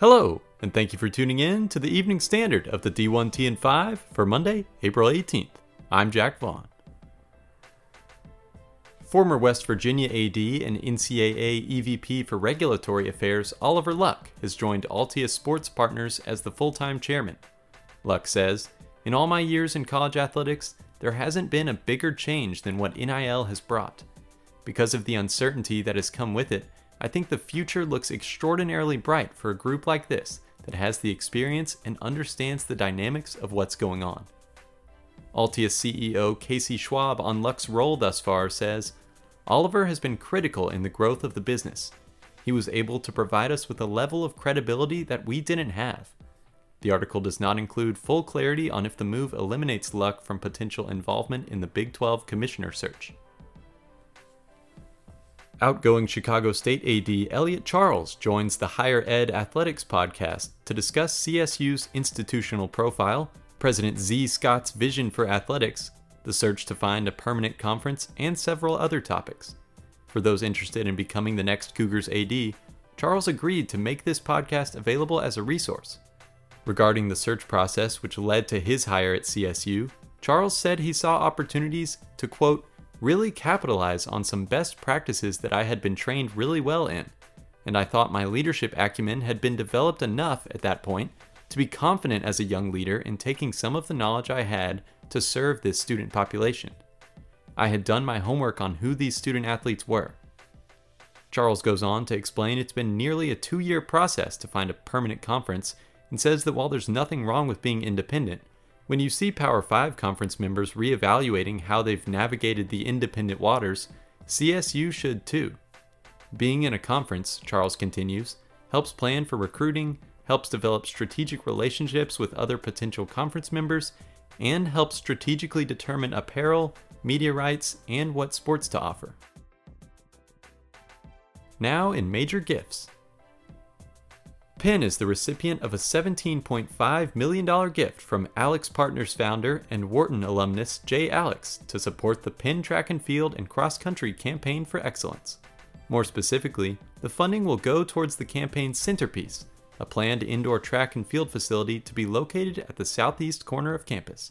Hello, and thank you for tuning in to the Evening Standard of the D1T and 5 for Monday, April 18th. I'm Jack Vaughn. Former West Virginia AD and NCAA EVP for Regulatory Affairs Oliver Luck has joined Altius Sports Partners as the full time chairman. Luck says, In all my years in college athletics, there hasn't been a bigger change than what NIL has brought. Because of the uncertainty that has come with it, I think the future looks extraordinarily bright for a group like this that has the experience and understands the dynamics of what's going on. Altius CEO Casey Schwab on Luck's role thus far says, Oliver has been critical in the growth of the business. He was able to provide us with a level of credibility that we didn't have. The article does not include full clarity on if the move eliminates Luck from potential involvement in the Big 12 commissioner search. Outgoing Chicago State AD Elliot Charles joins the Higher Ed Athletics podcast to discuss CSU's institutional profile, President Z. Scott's vision for athletics, the search to find a permanent conference, and several other topics. For those interested in becoming the next Cougars AD, Charles agreed to make this podcast available as a resource. Regarding the search process which led to his hire at CSU, Charles said he saw opportunities to, quote, really capitalize on some best practices that I had been trained really well in, and I thought my leadership acumen had been developed enough at that point to be confident as a young leader in taking some of the knowledge I had to serve this student population. I had done my homework on who these student athletes were. Charles goes on to explain it's been nearly a two year process to find a permanent conference and says that while there's nothing wrong with being independent, when you see Power 5 conference members reevaluating how they've navigated the independent waters, CSU should too. Being in a conference, Charles continues, helps plan for recruiting, helps develop strategic relationships with other potential conference members, and helps strategically determine apparel, media rights, and what sports to offer. Now in major gifts. Penn is the recipient of a $17.5 million gift from AlixPartners founder and Wharton alumnus Jay Alix to support the Penn Track and Field and Cross Country Campaign for Excellence. More specifically, the funding will go towards the campaign's centerpiece, a planned indoor track and field facility to be located at the southeast corner of campus.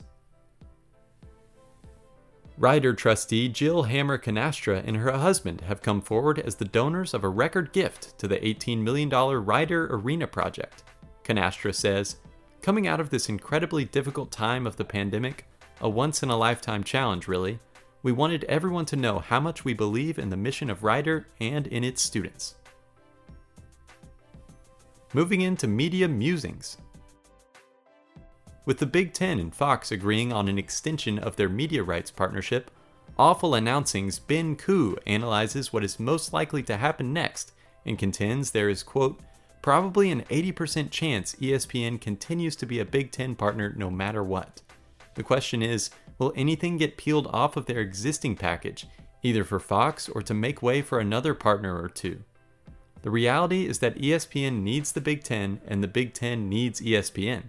Rider trustee Jill Hammer Canastra and her husband have come forward as the donors of a record gift to the $18 million Rider Arena project. Canastra says, Coming out of this incredibly difficult time of the pandemic, a once in a lifetime challenge, really, we wanted everyone to know how much we believe in the mission of Rider and in its students. Moving into media musings. With the Big Ten and Fox agreeing on an extension of their media rights partnership, Awful Announcing's Ben Koo analyzes what is most likely to happen next and contends there is, quote, probably an 80% chance ESPN continues to be a Big Ten partner no matter what. The question is, will anything get peeled off of their existing package, either for Fox or to make way for another partner or two? The reality is that ESPN needs the Big Ten and the Big Ten needs ESPN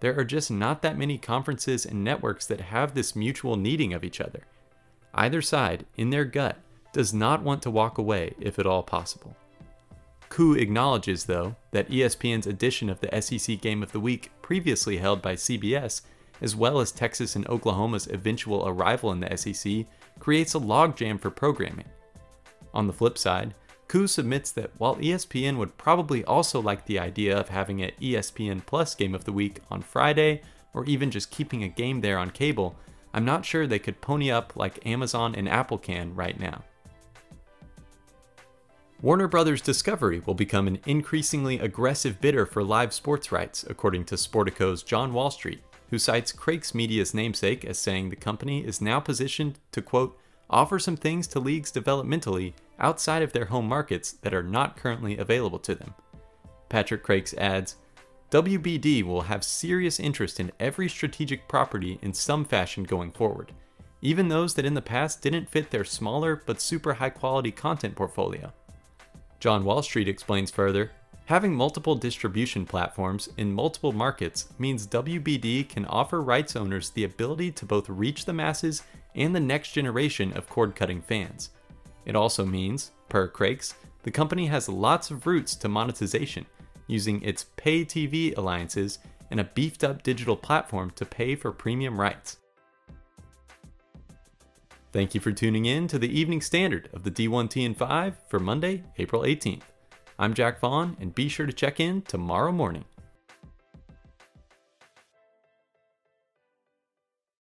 there are just not that many conferences and networks that have this mutual needing of each other. Either side, in their gut, does not want to walk away if at all possible. Koo acknowledges, though, that ESPN's edition of the SEC Game of the Week, previously held by CBS, as well as Texas and Oklahoma's eventual arrival in the SEC, creates a logjam for programming. On the flip side, Koo submits that while ESPN would probably also like the idea of having an ESPN Plus game of the week on Friday, or even just keeping a game there on cable, I'm not sure they could pony up like Amazon and Apple can right now. Warner Brothers Discovery will become an increasingly aggressive bidder for live sports rights, according to Sportico's John Wallstreet, who cites Crakes Media's namesake as saying the company is now positioned to, quote, offer some things to leagues developmentally outside of their home markets that are not currently available to them. Patrick Crakes adds, WBD will have serious interest in every strategic property in some fashion going forward, even those that in the past didn't fit their smaller but super high quality content portfolio. John Wallstreet explains further Having multiple distribution platforms in multiple markets means WBD can offer rights owners the ability to both reach the masses and the next generation of cord cutting fans. It also means, per Crakes, the company has lots of routes to monetization, using its pay TV alliances and a beefed up digital platform to pay for premium rights. Thank you for tuning in to the Evening Standard of the D1TN5 for Monday, April 18th. I'm Jack Vaughn, and be sure to check in tomorrow morning.